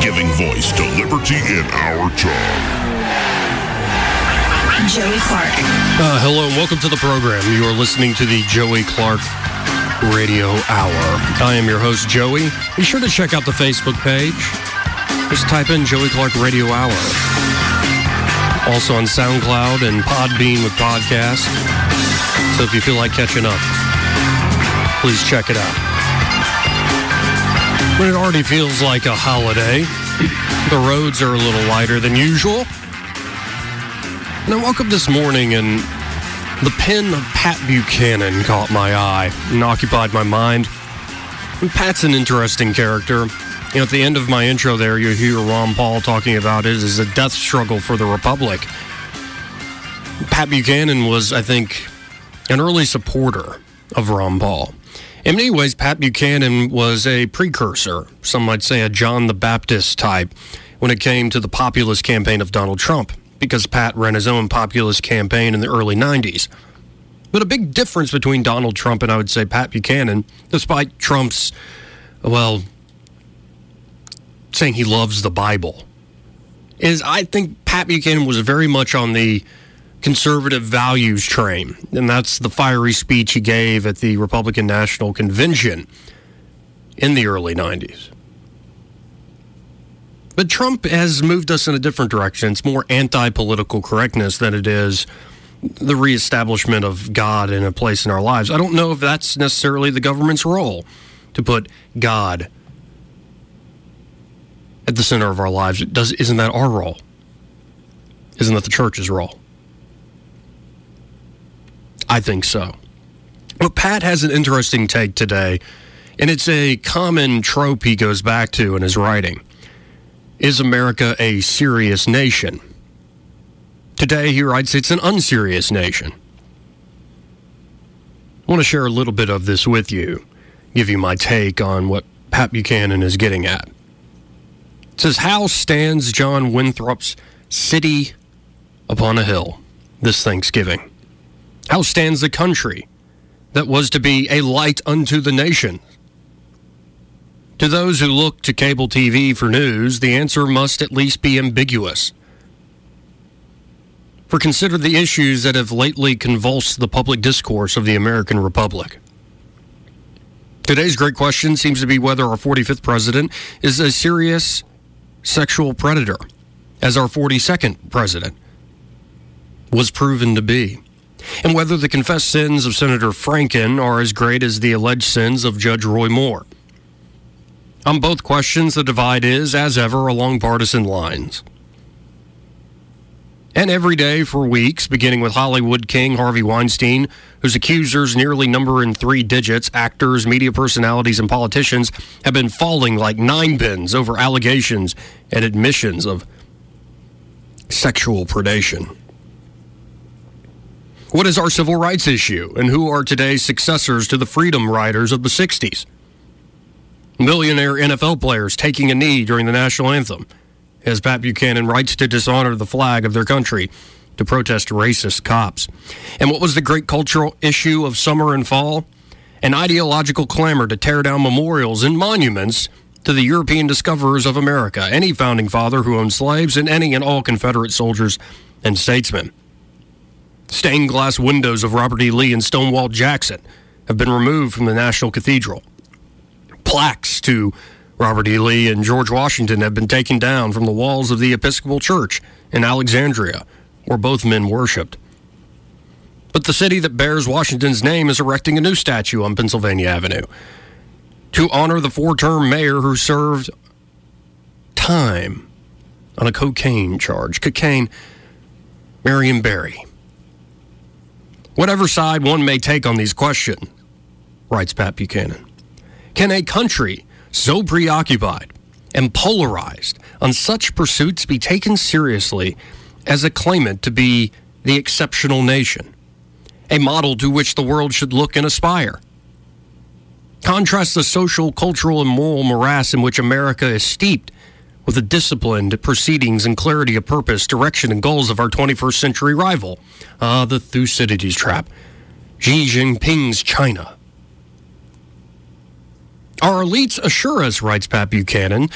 Giving voice to liberty in our time. Joey Clark. Uh, hello and welcome to the program. You are listening to the Joey Clark Radio Hour. I am your host, Joey. Be sure to check out the Facebook page. Just type in Joey Clark Radio Hour. Also on SoundCloud and Podbean with podcasts. So if you feel like catching up, please check it out. When it already feels like a holiday, the roads are a little lighter than usual. And I woke up this morning and the pen of Pat Buchanan caught my eye and occupied my mind. And Pat's an interesting character. You know, at the end of my intro there, you hear Ron Paul talking about it as a death struggle for the Republic. Pat Buchanan was, I think, an early supporter of Ron Paul. In many ways, Pat Buchanan was a precursor, some might say a John the Baptist type, when it came to the populist campaign of Donald Trump because Pat ran his own populist campaign in the early 90s. But a big difference between Donald Trump and I would say Pat Buchanan, despite Trump's, well, saying he loves the Bible, is I think Pat Buchanan was very much on the conservative values train. And that's the fiery speech he gave at the Republican National Convention in the early 90s. But Trump has moved us in a different direction. It's more anti political correctness than it is the reestablishment of God in a place in our lives. I don't know if that's necessarily the government's role to put God at the center of our lives. Does isn't that our role? Isn't that the church's role? I think so. But Pat has an interesting take today, and it's a common trope he goes back to in his writing. Is America a serious nation? Today, he writes, it's an unserious nation. I want to share a little bit of this with you, give you my take on what Pat Buchanan is getting at. It says, How stands John Winthrop's city upon a hill this Thanksgiving? How stands the country that was to be a light unto the nation? To those who look to cable TV for news, the answer must at least be ambiguous. For consider the issues that have lately convulsed the public discourse of the American Republic. Today's great question seems to be whether our 45th president is a serious sexual predator, as our 42nd president was proven to be, and whether the confessed sins of Senator Franken are as great as the alleged sins of Judge Roy Moore. On both questions, the divide is, as ever, along partisan lines. And every day for weeks, beginning with Hollywood king Harvey Weinstein, whose accusers nearly number in three digits, actors, media personalities, and politicians have been falling like nine pins over allegations and admissions of sexual predation. What is our civil rights issue, and who are today's successors to the freedom riders of the 60s? Millionaire NFL players taking a knee during the national anthem as Pat Buchanan writes to dishonor the flag of their country to protest racist cops. And what was the great cultural issue of summer and fall? An ideological clamor to tear down memorials and monuments to the European discoverers of America, any founding father who owned slaves, and any and all Confederate soldiers and statesmen. Stained glass windows of Robert E. Lee and Stonewall Jackson have been removed from the National Cathedral plaques to Robert E. Lee and George Washington have been taken down from the walls of the Episcopal Church in Alexandria, where both men worshiped. But the city that bears Washington's name is erecting a new statue on Pennsylvania Avenue to honor the four term mayor who served time on a cocaine charge. Cocaine, Marion Barry. Whatever side one may take on these questions, writes Pat Buchanan. Can a country so preoccupied and polarized on such pursuits be taken seriously as a claimant to be the exceptional nation, a model to which the world should look and aspire. Contrast the social, cultural, and moral morass in which America is steeped with the disciplined proceedings and clarity of purpose, direction, and goals of our 21st century rival. Ah, the Thucydides trap. Xi Jinping's China. Our elites assure us, writes Pat Buchanan,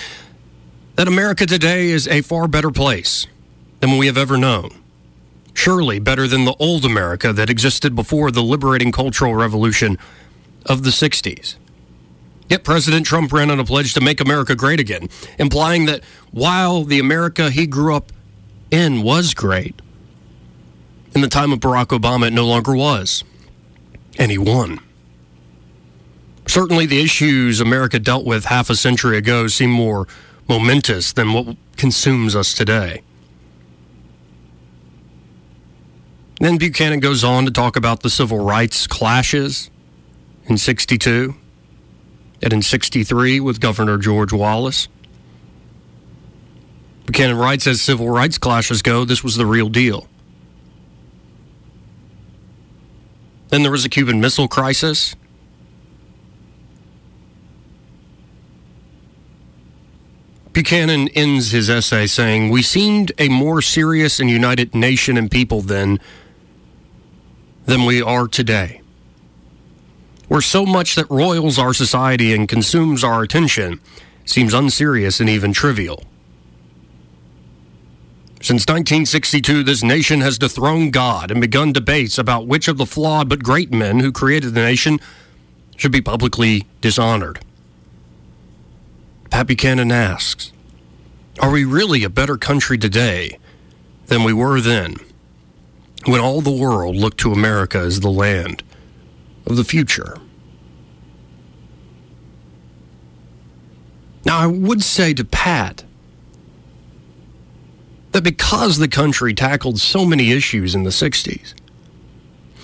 that America today is a far better place than we have ever known. Surely better than the old America that existed before the liberating cultural revolution of the 60s. Yet President Trump ran on a pledge to make America great again, implying that while the America he grew up in was great, in the time of Barack Obama it no longer was. And he won. Certainly, the issues America dealt with half a century ago seem more momentous than what consumes us today. Then Buchanan goes on to talk about the civil rights clashes in 62 and in 63 with Governor George Wallace. Buchanan writes as civil rights clashes go, this was the real deal. Then there was a Cuban Missile Crisis. Buchanan ends his essay saying, We seemed a more serious and united nation and people then than we are today. We're so much that roils our society and consumes our attention seems unserious and even trivial. Since 1962, this nation has dethroned God and begun debates about which of the flawed but great men who created the nation should be publicly dishonored. Pat Buchanan asks Are we really a better country today than we were then, when all the world looked to America as the land of the future? Now, I would say to Pat that because the country tackled so many issues in the 60s,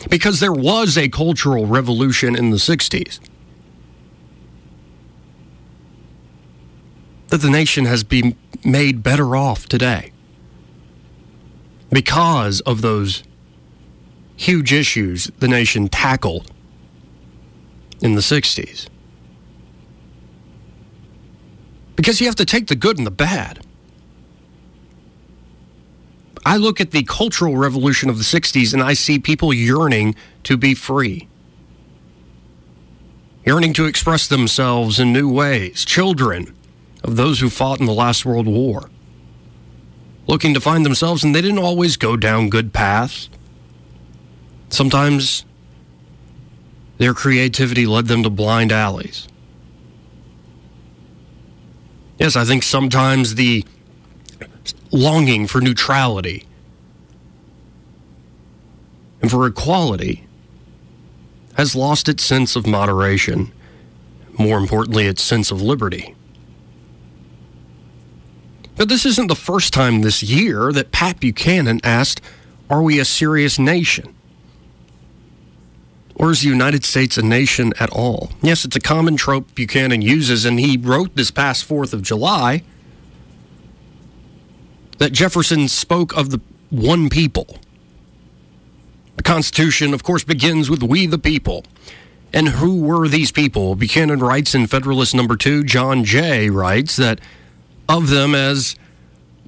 because there was a cultural revolution in the 60s, that the nation has been made better off today because of those huge issues the nation tackled in the 60s. Because you have to take the good and the bad. I look at the cultural revolution of the 60s and I see people yearning to be free, yearning to express themselves in new ways. Children of those who fought in the last World War, looking to find themselves, and they didn't always go down good paths. Sometimes their creativity led them to blind alleys. Yes, I think sometimes the longing for neutrality and for equality has lost its sense of moderation, more importantly, its sense of liberty. But this isn't the first time this year that Pat Buchanan asked, Are we a serious nation? Or is the United States a nation at all? Yes, it's a common trope Buchanan uses, and he wrote this past 4th of July that Jefferson spoke of the one people. The Constitution, of course, begins with we the people. And who were these people? Buchanan writes in Federalist number two, John Jay writes that of them as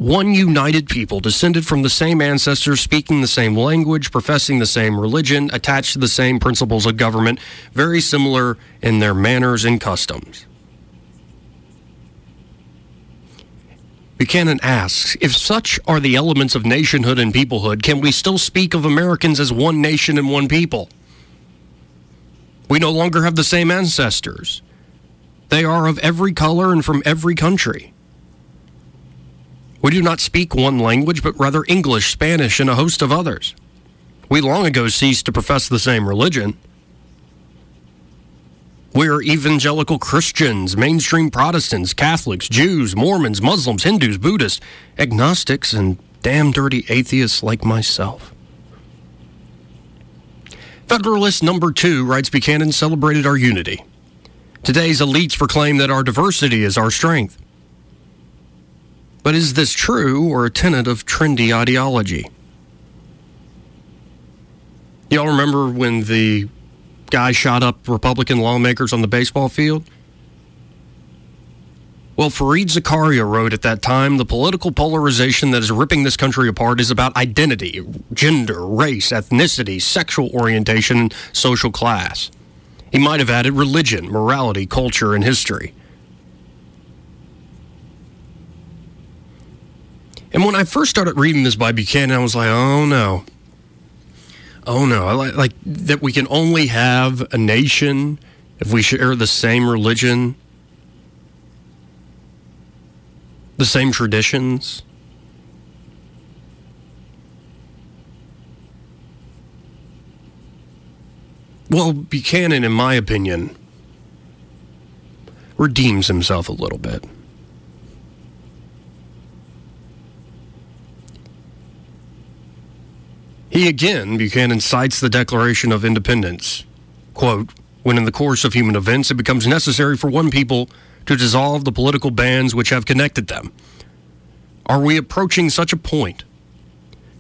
one united people, descended from the same ancestors, speaking the same language, professing the same religion, attached to the same principles of government, very similar in their manners and customs. Buchanan asks If such are the elements of nationhood and peoplehood, can we still speak of Americans as one nation and one people? We no longer have the same ancestors. They are of every color and from every country. We do not speak one language, but rather English, Spanish, and a host of others. We long ago ceased to profess the same religion. We are evangelical Christians, mainstream Protestants, Catholics, Jews, Mormons, Muslims, Hindus, Buddhists, agnostics, and damn dirty atheists like myself. Federalist number two writes Buchanan celebrated our unity. Today's elites proclaim that our diversity is our strength. But is this true or a tenet of trendy ideology? Y'all remember when the guy shot up Republican lawmakers on the baseball field? Well, Fareed Zakaria wrote at that time the political polarization that is ripping this country apart is about identity, gender, race, ethnicity, sexual orientation, social class. He might have added religion, morality, culture, and history. And when I first started reading this by Buchanan, I was like, oh no. Oh no. I like, like that we can only have a nation if we share the same religion, the same traditions. Well, Buchanan, in my opinion, redeems himself a little bit. He again, Buchanan cites the Declaration of Independence. Quote, when in the course of human events it becomes necessary for one people to dissolve the political bands which have connected them. Are we approaching such a point?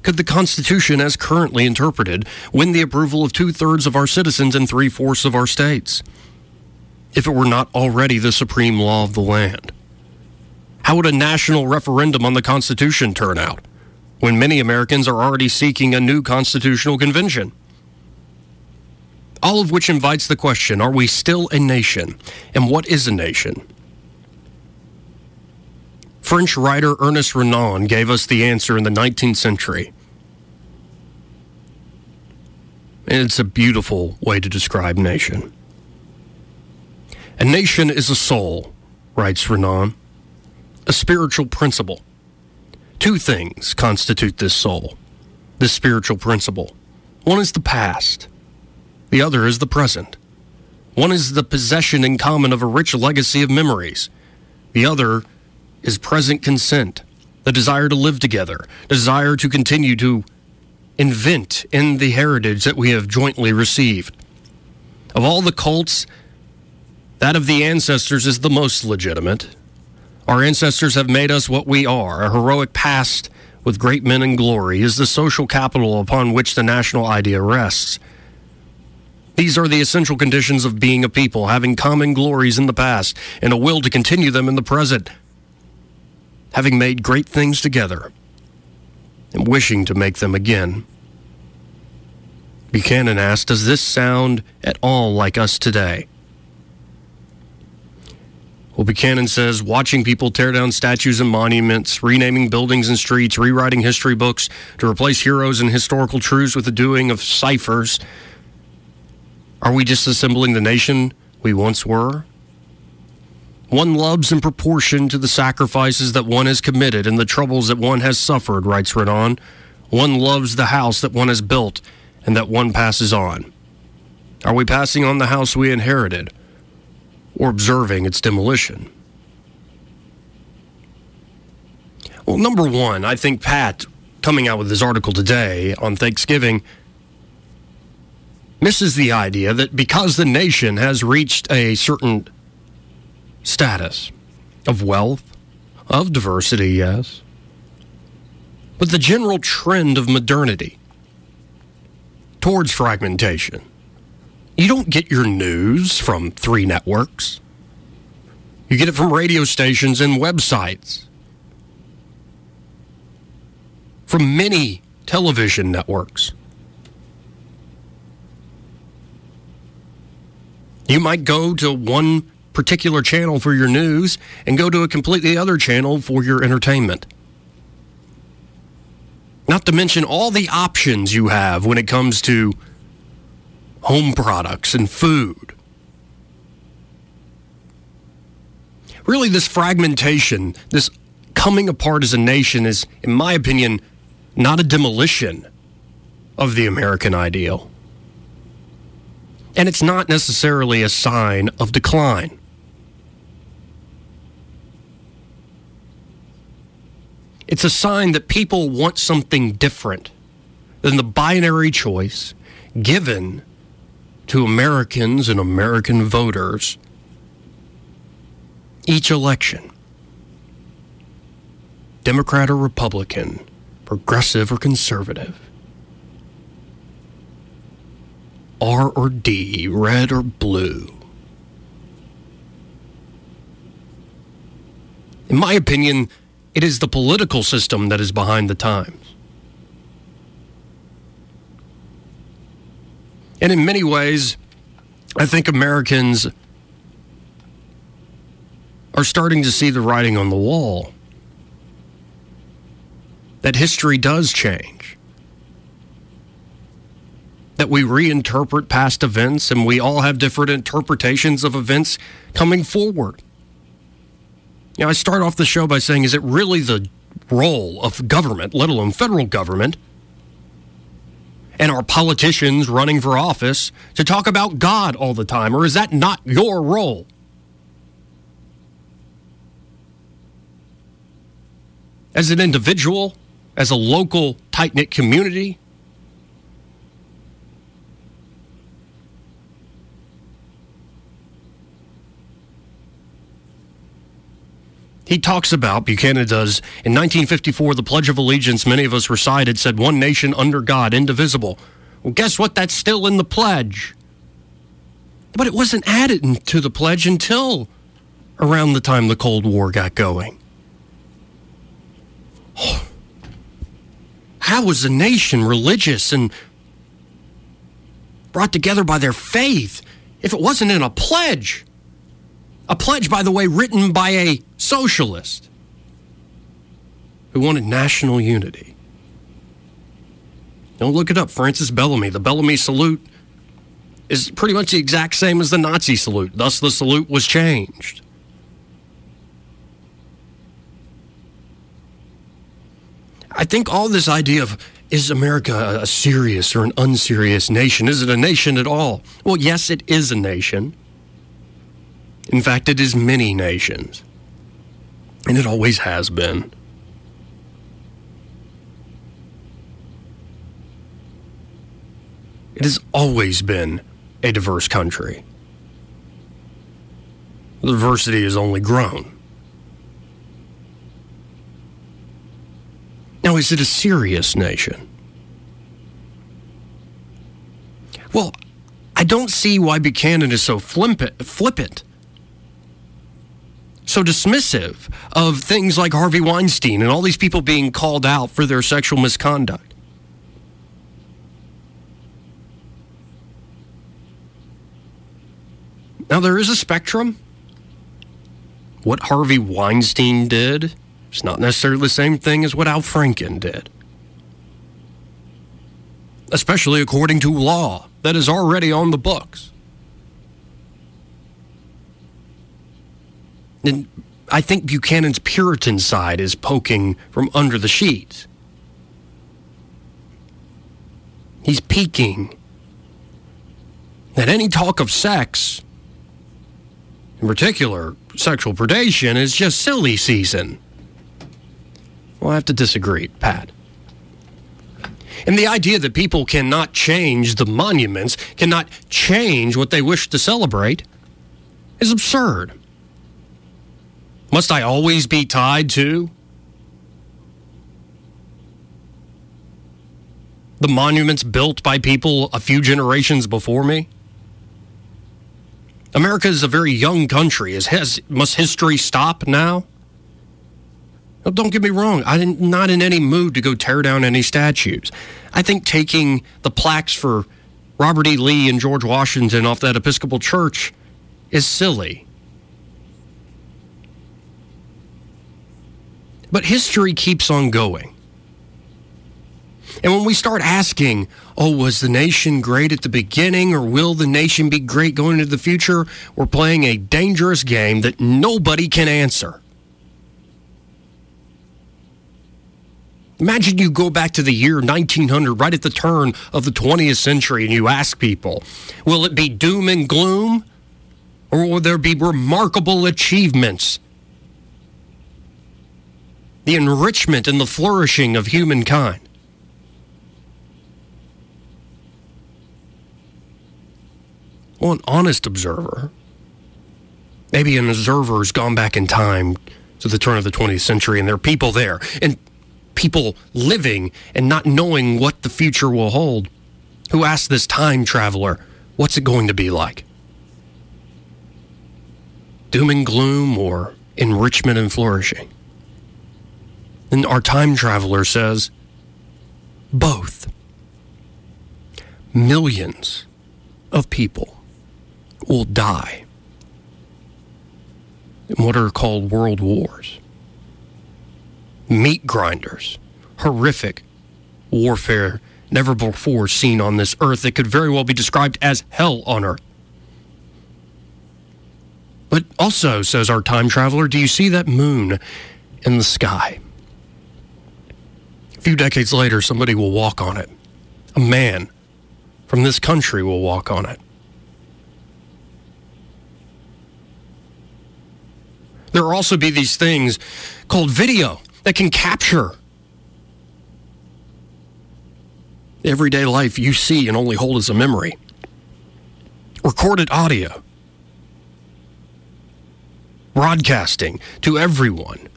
Could the Constitution, as currently interpreted, win the approval of two thirds of our citizens and three fourths of our states? If it were not already the supreme law of the land? How would a national referendum on the Constitution turn out? When many Americans are already seeking a new constitutional convention. All of which invites the question are we still a nation? And what is a nation? French writer Ernest Renan gave us the answer in the 19th century. And it's a beautiful way to describe nation. A nation is a soul, writes Renan, a spiritual principle Two things constitute this soul, this spiritual principle. One is the past, the other is the present. One is the possession in common of a rich legacy of memories, the other is present consent, the desire to live together, desire to continue to invent in the heritage that we have jointly received. Of all the cults, that of the ancestors is the most legitimate. Our ancestors have made us what we are. A heroic past with great men and glory is the social capital upon which the national idea rests. These are the essential conditions of being a people, having common glories in the past and a will to continue them in the present, having made great things together and wishing to make them again. Buchanan asked, Does this sound at all like us today? Well, Buchanan says watching people tear down statues and monuments, renaming buildings and streets, rewriting history books to replace heroes and historical truths with the doing of ciphers. Are we disassembling the nation we once were? One loves in proportion to the sacrifices that one has committed and the troubles that one has suffered, writes Renan. One loves the house that one has built and that one passes on. Are we passing on the house we inherited? Or observing its demolition? Well, number one, I think Pat, coming out with this article today on Thanksgiving, misses the idea that because the nation has reached a certain status of wealth, of diversity, yes, but the general trend of modernity towards fragmentation, you don't get your news from three networks. You get it from radio stations and websites, from many television networks. You might go to one particular channel for your news and go to a completely other channel for your entertainment. Not to mention all the options you have when it comes to home products and food. Really, this fragmentation, this coming apart as a nation is, in my opinion, not a demolition of the American ideal. And it's not necessarily a sign of decline. It's a sign that people want something different than the binary choice given to Americans and American voters each election. Democrat or Republican, progressive or conservative. R or D, red or blue. In my opinion, it is the political system that is behind the times. And in many ways, I think Americans are starting to see the writing on the wall that history does change. That we reinterpret past events and we all have different interpretations of events coming forward. You know, I start off the show by saying, is it really the role of government, let alone federal government, and our politicians running for office to talk about God all the time? Or is that not your role? As an individual, as a local tight knit community, he talks about, Buchanan does, in 1954, the Pledge of Allegiance many of us recited said, One nation under God, indivisible. Well, guess what? That's still in the pledge. But it wasn't added to the pledge until around the time the Cold War got going. How was a nation religious and brought together by their faith if it wasn't in a pledge? A pledge, by the way, written by a socialist who wanted national unity. Don't look it up. Francis Bellamy. The Bellamy salute is pretty much the exact same as the Nazi salute. Thus, the salute was changed. I think all this idea of is America a serious or an unserious nation? Is it a nation at all? Well, yes, it is a nation. In fact, it is many nations. And it always has been. It has always been a diverse country. The diversity has only grown. Now, is it a serious nation? Well, I don't see why Buchanan is so flippant, so dismissive of things like Harvey Weinstein and all these people being called out for their sexual misconduct. Now, there is a spectrum. What Harvey Weinstein did is not necessarily the same thing as what Al Franken did. Especially according to law that is already on the books. And I think Buchanan's Puritan side is poking from under the sheets. He's peeking that any talk of sex in particular, sexual predation is just silly season. Well, I have to disagree, Pat. And the idea that people cannot change the monuments, cannot change what they wish to celebrate, is absurd. Must I always be tied to the monuments built by people a few generations before me? America is a very young country. Is has, must history stop now? Well, don't get me wrong. I'm not in any mood to go tear down any statues. I think taking the plaques for Robert E. Lee and George Washington off that Episcopal church is silly. But history keeps on going. And when we start asking, oh, was the nation great at the beginning or will the nation be great going into the future? We're playing a dangerous game that nobody can answer. Imagine you go back to the year 1900, right at the turn of the 20th century, and you ask people, will it be doom and gloom? Or will there be remarkable achievements? The enrichment and the flourishing of humankind. Well, an honest observer, maybe an observer who's gone back in time to the turn of the 20th century, and there are people there, and people living and not knowing what the future will hold, who ask this time traveler, what's it going to be like? Doom and gloom or enrichment and flourishing? And our time traveler says, both. Millions of people will die in what are called world wars. Meat grinders, horrific warfare never before seen on this earth that could very well be described as hell on earth. But also, says our time traveler, do you see that moon in the sky? A few decades later, somebody will walk on it. A man from this country will walk on it. There will also be these things called video that can capture everyday life you see and only hold as a memory. Recorded audio. Broadcasting to everyone.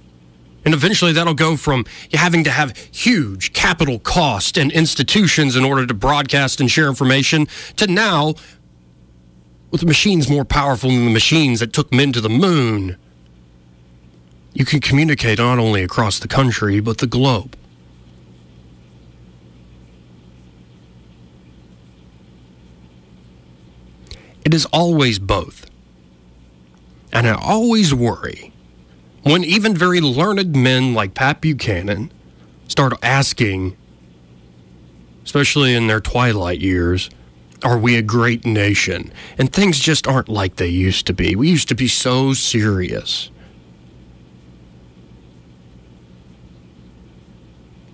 And eventually that'll go from having to have huge capital cost and institutions in order to broadcast and share information to now with machines more powerful than the machines that took men to the moon. You can communicate not only across the country, but the globe. It is always both. And I always worry when even very learned men like Pat Buchanan start asking, especially in their twilight years, are we a great nation? And things just aren't like they used to be. We used to be so serious.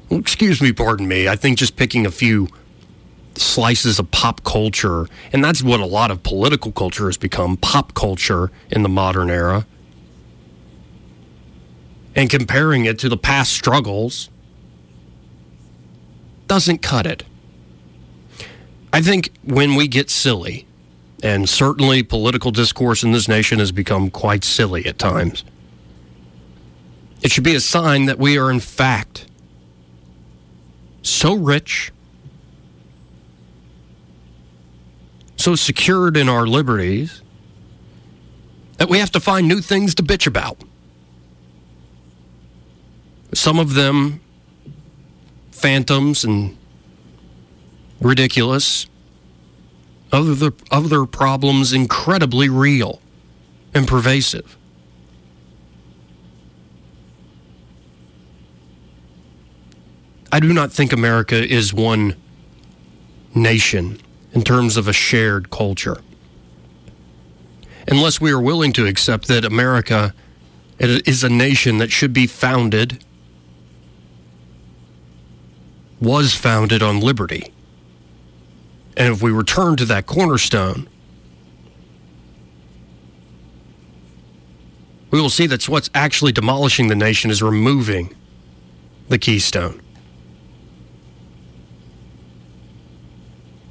Well, excuse me, pardon me. I think just picking a few slices of pop culture, and that's what a lot of political culture has become pop culture in the modern era and comparing it to the past struggles doesn't cut it. I think when we get silly, and certainly political discourse in this nation has become quite silly at times, it should be a sign that we are, in fact, so rich, so secured in our liberties, that we have to find new things to bitch about. Some of them phantoms and ridiculous. Other, other problems incredibly real and pervasive. I do not think America is one nation in terms of a shared culture. Unless we are willing to accept that America is a nation that should be founded was founded on liberty. And if we return to that cornerstone, we will see that what's actually demolishing the nation is removing the keystone.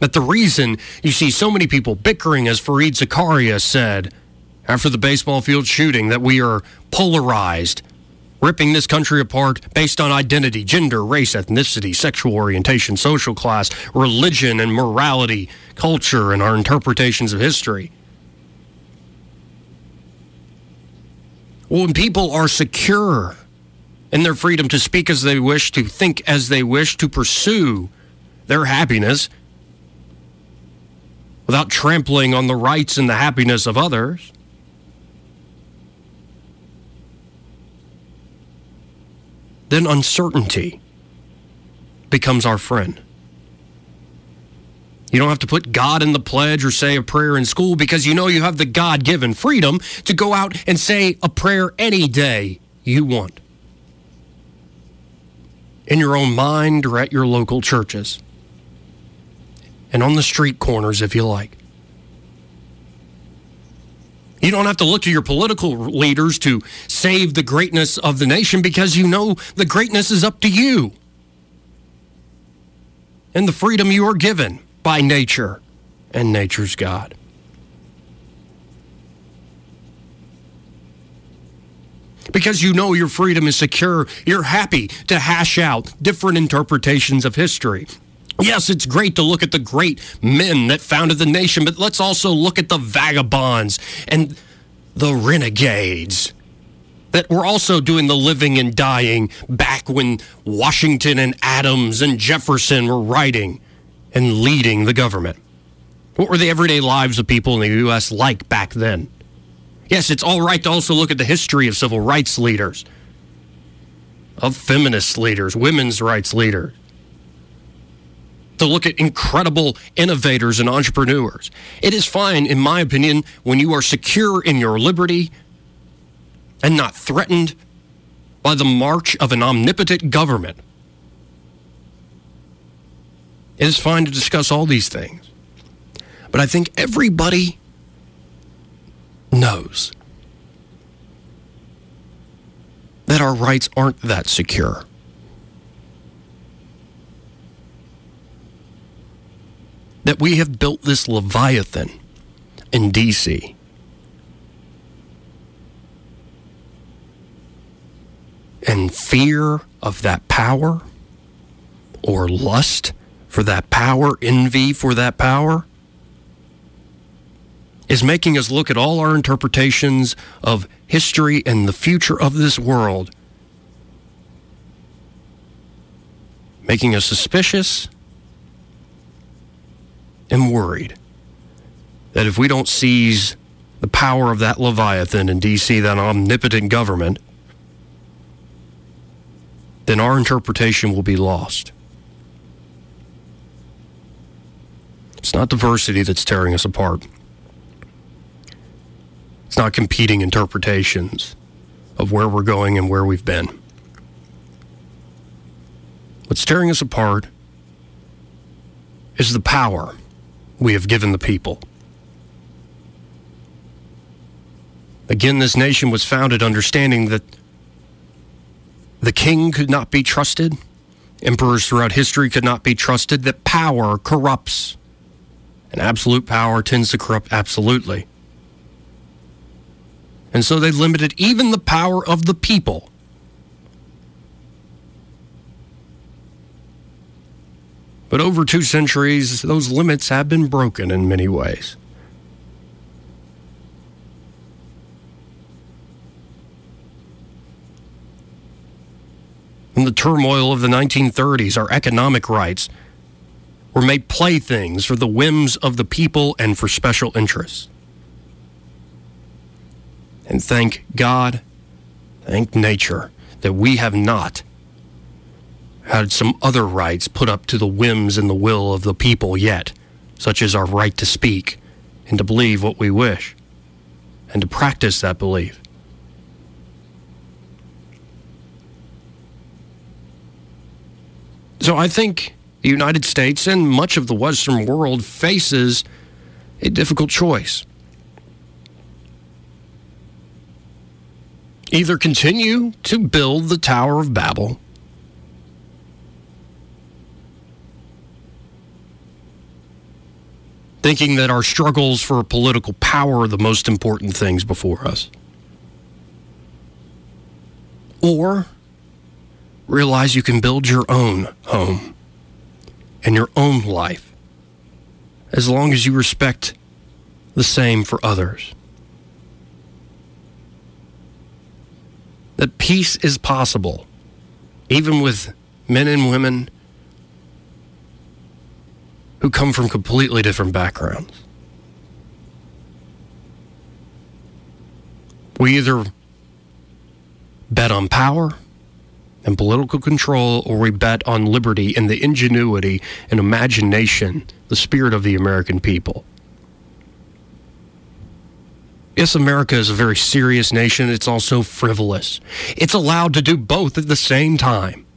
That the reason you see so many people bickering, as Fareed Zakaria said after the baseball field shooting, that we are polarized ripping this country apart based on identity, gender, race, ethnicity, sexual orientation, social class, religion, and morality, culture, and our interpretations of history. When people are secure in their freedom to speak as they wish, to think as they wish, to pursue their happiness without trampling on the rights and the happiness of others, then uncertainty becomes our friend. You don't have to put God in the pledge or say a prayer in school because you know you have the God given freedom to go out and say a prayer any day you want. In your own mind or at your local churches. And on the street corners if you like. You don't have to look to your political leaders to save the greatness of the nation because you know the greatness is up to you and the freedom you are given by nature and nature's God. Because you know your freedom is secure, you're happy to hash out different interpretations of history. Yes, it's great to look at the great men that founded the nation, but let's also look at the vagabonds and the renegades that were also doing the living and dying back when Washington and Adams and Jefferson were writing and leading the government. What were the everyday lives of people in the U.S. like back then? Yes, it's all right to also look at the history of civil rights leaders, of feminist leaders, women's rights leaders, to look at incredible innovators and entrepreneurs. It is fine, in my opinion, when you are secure in your liberty and not threatened by the march of an omnipotent government. It is fine to discuss all these things. But I think everybody knows that our rights aren't that secure. That we have built this Leviathan in D.C. And fear of that power, or lust for that power, envy for that power, is making us look at all our interpretations of history and the future of this world, making us suspicious and worried that if we don't seize the power of that Leviathan in D.C., that omnipotent government, then our interpretation will be lost. It's not diversity that's tearing us apart. It's not competing interpretations of where we're going and where we've been. What's tearing us apart is the power we have given the people. Again, this nation was founded understanding that the king could not be trusted, emperors throughout history could not be trusted, that power corrupts, and absolute power tends to corrupt absolutely. And so they limited even the power of the people. But over two centuries, those limits have been broken in many ways. In the turmoil of the 1930s, our economic rights were made playthings for the whims of the people and for special interests. And thank God, thank nature, that we have not had some other rights put up to the whims and the will of the people yet, such as our right to speak and to believe what we wish and to practice that belief. So I think the United States and much of the Western world faces a difficult choice. Either continue to build the Tower of Babel thinking that our struggles for political power are the most important things before us. Or realize you can build your own home and your own life as long as you respect the same for others. That peace is possible, even with men and women who come from completely different backgrounds. We either bet on power and political control, or we bet on liberty and the ingenuity and imagination, the spirit of the American people. Yes, America is a very serious nation. It's also frivolous. It's allowed to do both at the same time.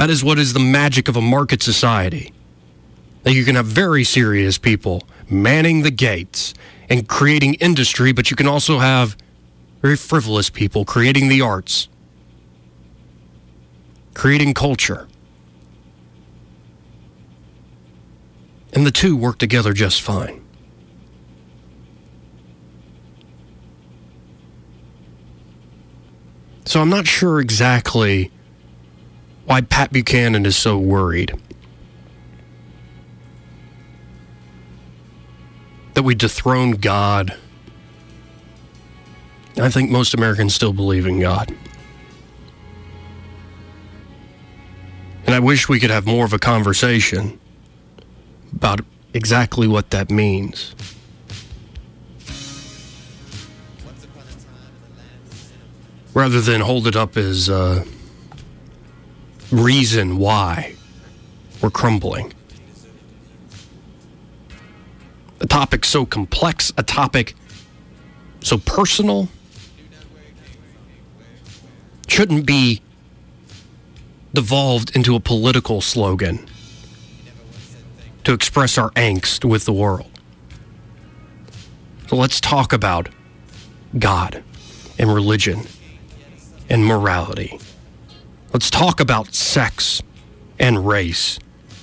That is what is the magic of a market society. That you can have very serious people manning the gates and creating industry, but you can also have very frivolous people creating the arts, creating culture. And the two work together just fine. So I'm not sure exactly why Pat Buchanan is so worried that we dethrone God. I think most Americans still believe in God. And I wish we could have more of a conversation about exactly what that means. Rather than hold it up as a reason why we're crumbling. A topic so complex, a topic so personal, shouldn't be devolved into a political slogan to express our angst with the world. So let's talk about God and religion and morality. Let's talk about sex and race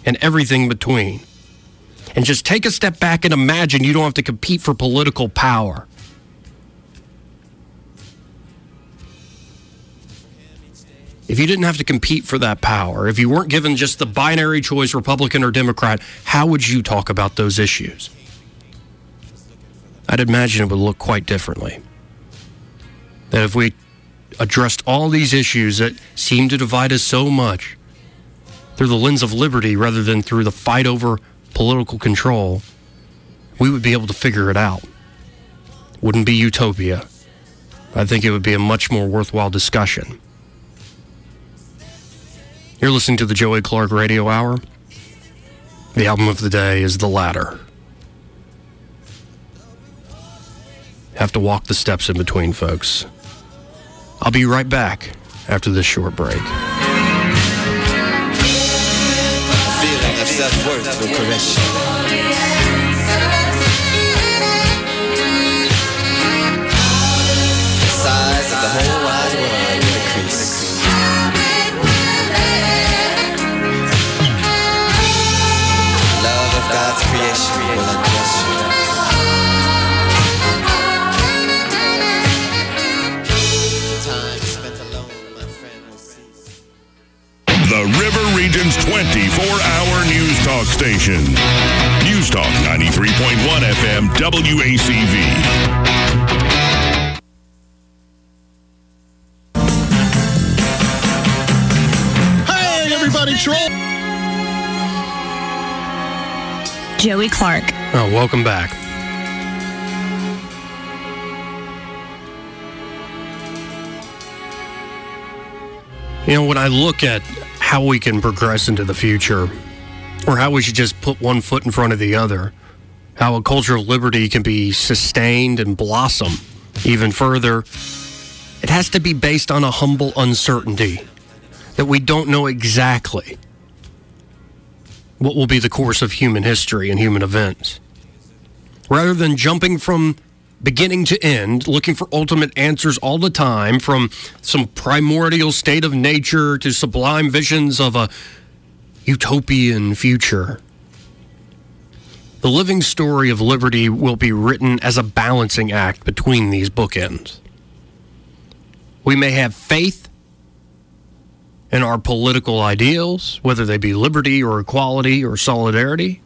and everything between. And just take a step back and imagine you don't have to compete for political power. If you didn't have to compete for that power, if you weren't given just the binary choice, Republican or Democrat, how would you talk about those issues? I'd imagine it would look quite differently. That if we addressed all these issues that seem to divide us so much through the lens of liberty rather than through the fight over political control, we would be able to figure it out. Wouldn't be utopia. I think it would be a much more worthwhile discussion. You're listening to the Joey Clark Radio Hour. The album of the day is The Ladder. Have to walk the steps in between, folks. I'll be right back after this short break. self-worth 24 hour news talk station. News Talk 93.1 FM WACV. Hey, everybody, troll. Joey Clark. Oh, welcome back. You know, when I look at how we can progress into the future, or how we should just put one foot in front of the other, how a culture of liberty can be sustained and blossom even further, it has to be based on a humble uncertainty that we don't know exactly what will be the course of human history and human events. Rather than jumping from beginning to end, looking for ultimate answers all the time, from some primordial state of nature to sublime visions of a utopian future. The living story of liberty will be written as a balancing act between these bookends. We may have faith in our political ideals, whether they be liberty or equality or solidarity.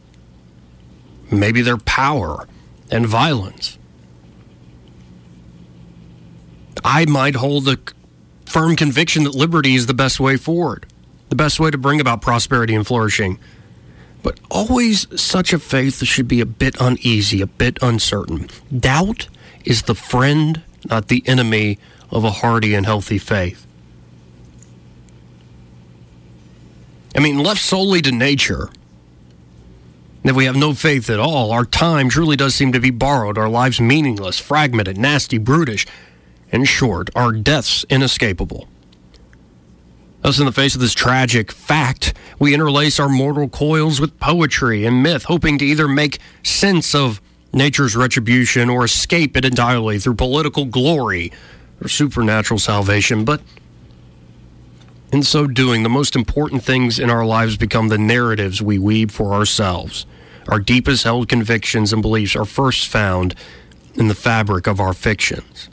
Maybe they're power and violence. I might hold the firm conviction that liberty is the best way forward, the best way to bring about prosperity and flourishing. But always such a faith should be a bit uneasy, a bit uncertain. Doubt is the friend, not the enemy, of a hearty and healthy faith. I mean, left solely to nature, if we have no faith at all, our time truly does seem to be borrowed, our lives meaningless, fragmented, nasty, brutish. In short, our deaths inescapable. Thus, in the face of this tragic fact, we interlace our mortal coils with poetry and myth, hoping to either make sense of nature's retribution or escape it entirely through political glory or supernatural salvation. But in so doing, the most important things in our lives become the narratives we weave for ourselves. Our deepest held convictions and beliefs are first found in the fabric of our fictions.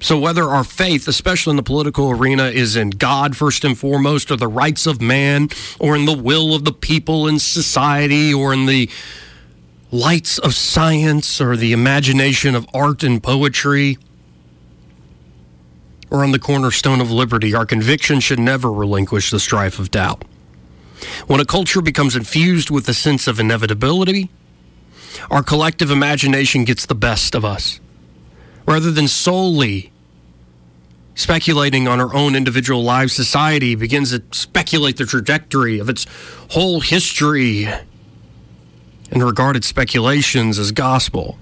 So, whether our faith, especially in the political arena, is in God first and foremost, or the rights of man, or in the will of the people in society, or in the lights of science, or the imagination of art and poetry, or on the cornerstone of liberty, our conviction should never relinquish the strife of doubt. When a culture becomes infused with a sense of inevitability, our collective imagination gets the best of us. Rather than solely speculating on our own individual lives, society begins to speculate the trajectory of its whole history and regard its speculations as gospel.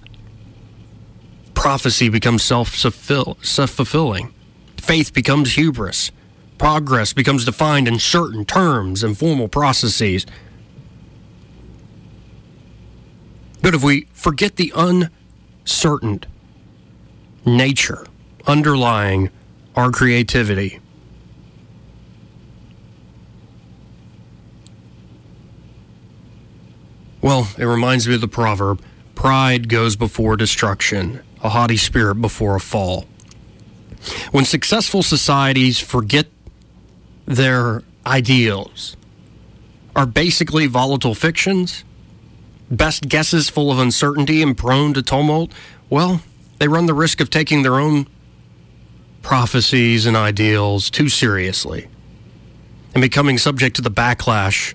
Prophecy becomes self fulfilling. Faith becomes hubris. Progress becomes defined in certain terms and formal processes. But if we forget the uncertain nature underlying our creativity, well, it reminds me of the proverb pride goes before destruction, a haughty spirit before a fall. When successful societies forget their ideals, are basically volatile fictions, best guesses full of uncertainty and prone to tumult, well, they run the risk of taking their own prophecies and ideals too seriously and becoming subject to the backlash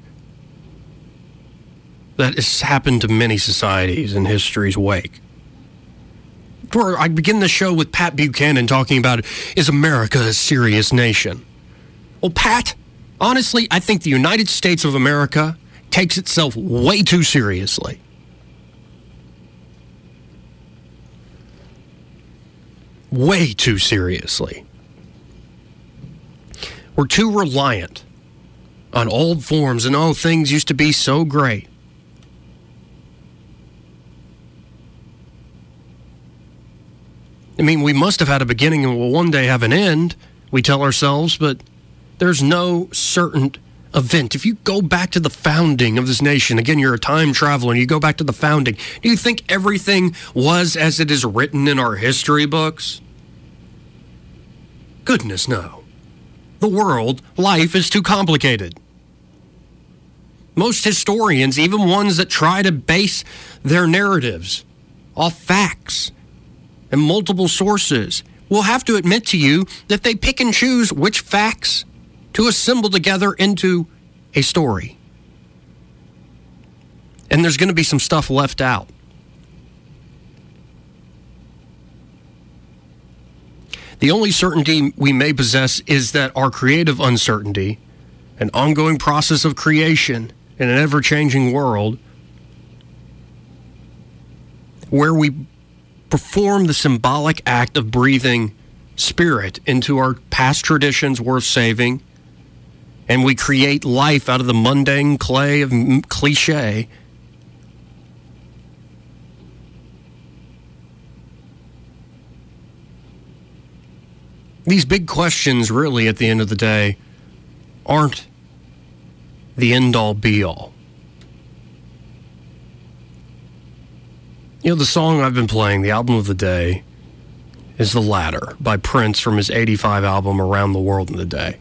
that has happened to many societies in history's wake. I begin the show with Pat Buchanan talking about is America a serious nation? Well, Pat, honestly, I think the United States of America takes itself way too seriously. Way too seriously. We're too reliant on old forms and oh, things used to be so great. I mean, we must have had a beginning and will one day have an end, we tell ourselves, but there's no certain event. If you go back to the founding of this nation, again, you're a time traveler and you go back to the founding, do you think everything was as it is written in our history books? Goodness, no. The world, life is too complicated. Most historians, even ones that try to base their narratives off facts and multiple sources, will have to admit to you that they pick and choose which facts to assemble together into a story. And there's going to be some stuff left out. The only certainty we may possess is that our creative uncertainty, an ongoing process of creation in an ever changing world, where we perform the symbolic act of breathing spirit into our past traditions worth saving and we create life out of the mundane clay of cliche. These big questions, really, at the end of the day, aren't the end all be all. You know, the song I've been playing, the album of the day, is The Ladder by Prince from his 85 album Around the World in a Day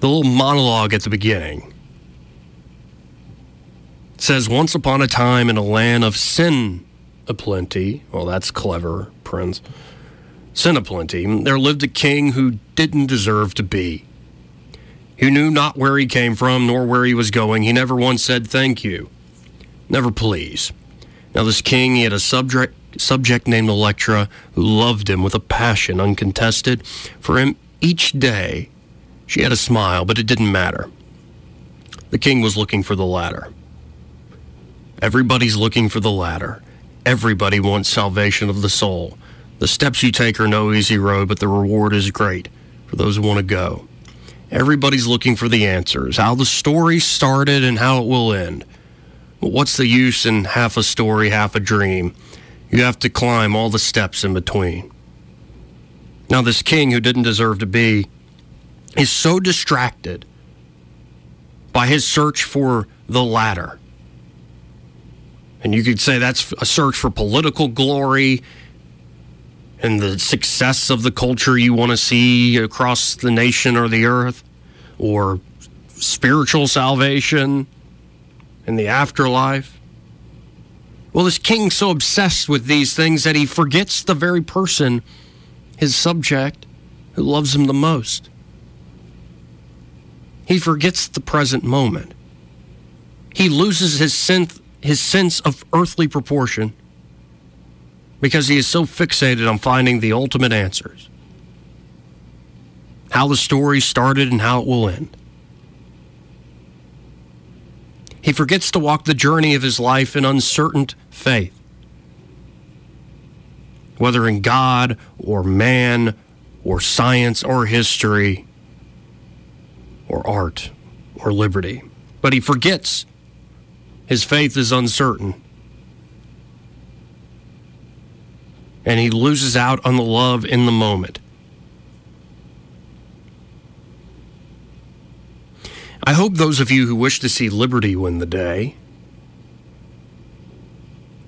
the little monologue at the beginning says, Once upon a time in a land of sin aplenty, well, that's clever, Prince. Sin aplenty, there lived a king who didn't deserve to be. Who knew not where he came from nor where he was going. He never once said thank you, never please. Now, this king, he had a subject, subject named Electra who loved him with a passion uncontested. For him, each day, she had a smile, but it didn't matter. The king was looking for the ladder. Everybody's looking for the ladder. Everybody wants salvation of the soul. The steps you take are no easy road, but the reward is great for those who want to go. Everybody's looking for the answers, how the story started and how it will end. But what's the use in half a story, half a dream? You have to climb all the steps in between. Now, this king who didn't deserve to be is so distracted by his search for the ladder. And you could say that's a search for political glory, and the success of the culture you want to see across the nation or the earth, or spiritual salvation in the afterlife. Well, this king's so obsessed with these things that he forgets the very person, his subject, who loves him the most. He forgets the present moment. He loses his sense, his sense of earthly proportion because he is so fixated on finding the ultimate answers. How the story started and how it will end. He forgets to walk the journey of his life in uncertain faith. Whether in God or man or science or history or art or liberty. But he forgets his faith is uncertain. And he loses out on the love in the moment. I hope those of you who wish to see liberty win the day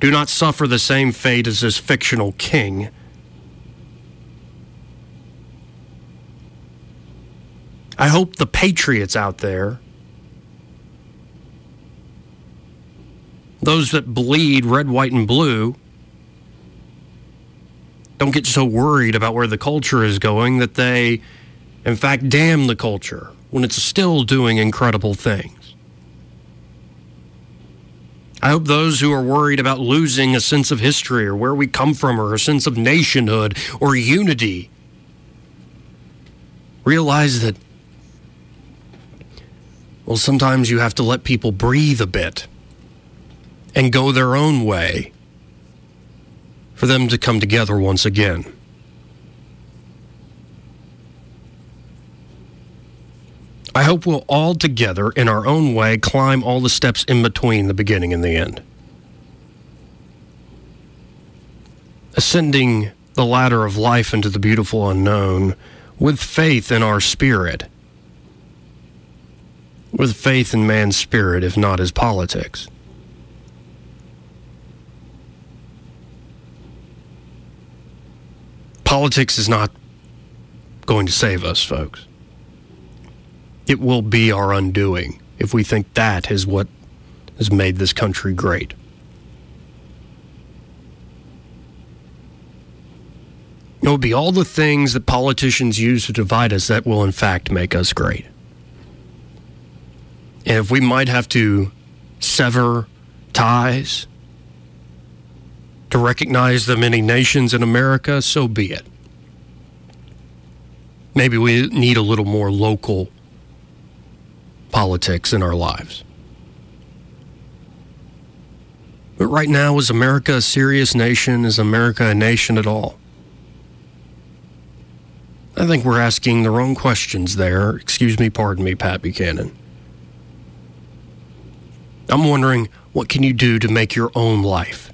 do not suffer the same fate as this fictional king. I hope the patriots out there, those that bleed red, white, and blue, don't get so worried about where the culture is going that they, in fact, damn the culture when it's still doing incredible things. I hope those who are worried about losing a sense of history or where we come from or a sense of nationhood or unity realize that, well, sometimes you have to let people breathe a bit and go their own way for them to come together once again. I hope we'll all together, in our own way, climb all the steps in between the beginning and the end. Ascending the ladder of life into the beautiful unknown with faith in our spirit. With faith in man's spirit, if not his politics. Politics is not going to save us, folks it will be our undoing if we think that is what has made this country great. It will be all the things that politicians use to divide us that will, in fact, make us great. If we might have to sever ties to recognize the many nations in America, so be it. Maybe we need a little more local politics in our lives. But right now, is America a serious nation? Is America a nation at all? I think we're asking the wrong questions there. Excuse me, pardon me, Pat Buchanan. I'm wondering what can you do to make your own life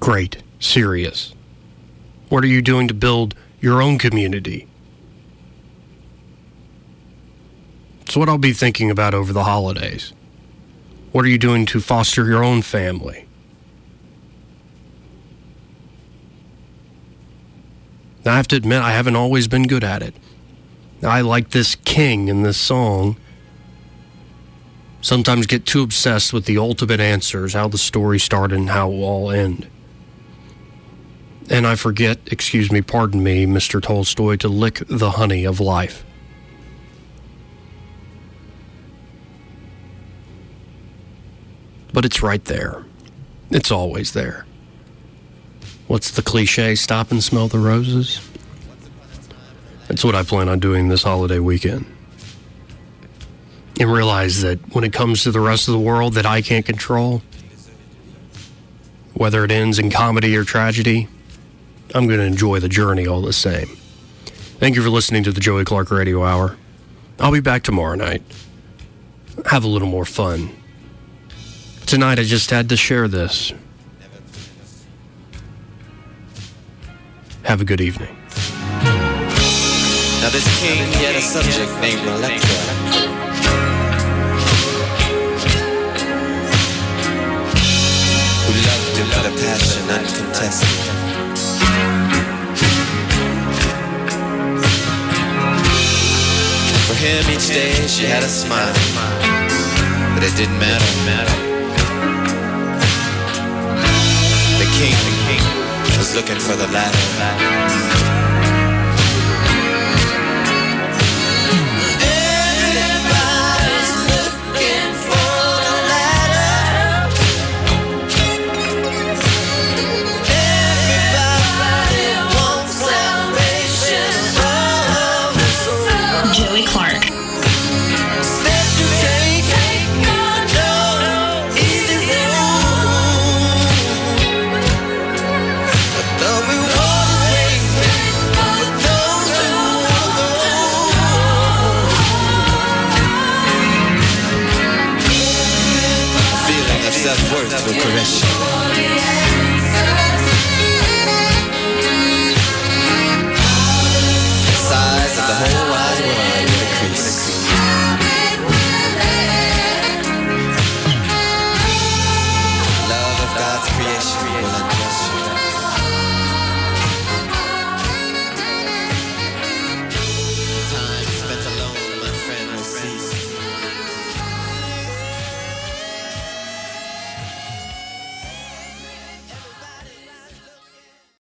great, serious? What are you doing to build your own community? It's what I'll be thinking about over the holidays. What are you doing to foster your own family? Now, I have to admit, I haven't always been good at it. I like this king in this song. Sometimes get too obsessed with the ultimate answers, how the story started and how it will all end. And I forget, excuse me, pardon me, Mr. Tolstoy, to lick the honey of life. but it's right there. It's always there. What's the cliche? Stop and smell the roses? That's what I plan on doing this holiday weekend. And realize that when it comes to the rest of the world that I can't control, whether it ends in comedy or tragedy, I'm going to enjoy the journey all the same. Thank you for listening to the Joey Clark Radio Hour. I'll be back tomorrow night. Have a little more fun Tonight I just had to share this. Have a good evening. Now this king had a subject named passion uncontested. For him, each day she had a smile, but it didn't matter. matter. The king, the king was looking for the ladder.